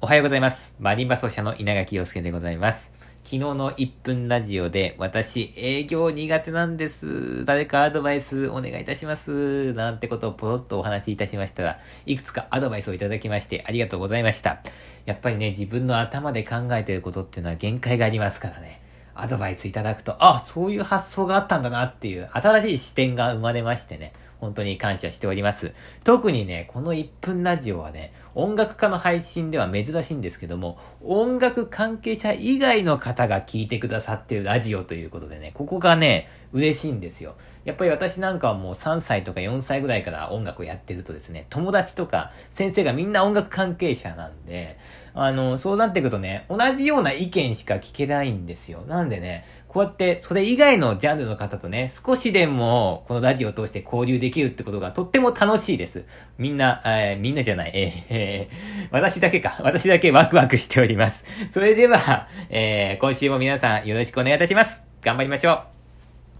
おはようございます。マリンバ奏者の稲垣陽介でございます。昨日の1分ラジオで、私、営業苦手なんです。誰かアドバイスお願いいたします。なんてことをポロッとお話しいたしましたら、いくつかアドバイスをいただきまして、ありがとうございました。やっぱりね、自分の頭で考えてることっていうのは限界がありますからね。アドバイスいただくと、あ、そういう発想があったんだなっていう、新しい視点が生まれましてね、本当に感謝しております。特にね、この1分ラジオはね、音楽家の配信では珍しいんですけども、音楽関係者以外の方が聞いてくださってるラジオということでね、ここがね、嬉しいんですよ。やっぱり私なんかはもう3歳とか4歳ぐらいから音楽をやってるとですね、友達とか先生がみんな音楽関係者なんで、あの、そうなっていくとね、同じような意見しか聞けないんですよ。なんでね、こうやってそれ以外のジャンルの方とね、少しでもこのラジオを通して交流できるってことがとっても楽しいです。みんな、えーみんなじゃない、えーえー私だけか。私だけワクワクしております。それでは、えー今週も皆さんよろしくお願いいたします。頑張りましょう。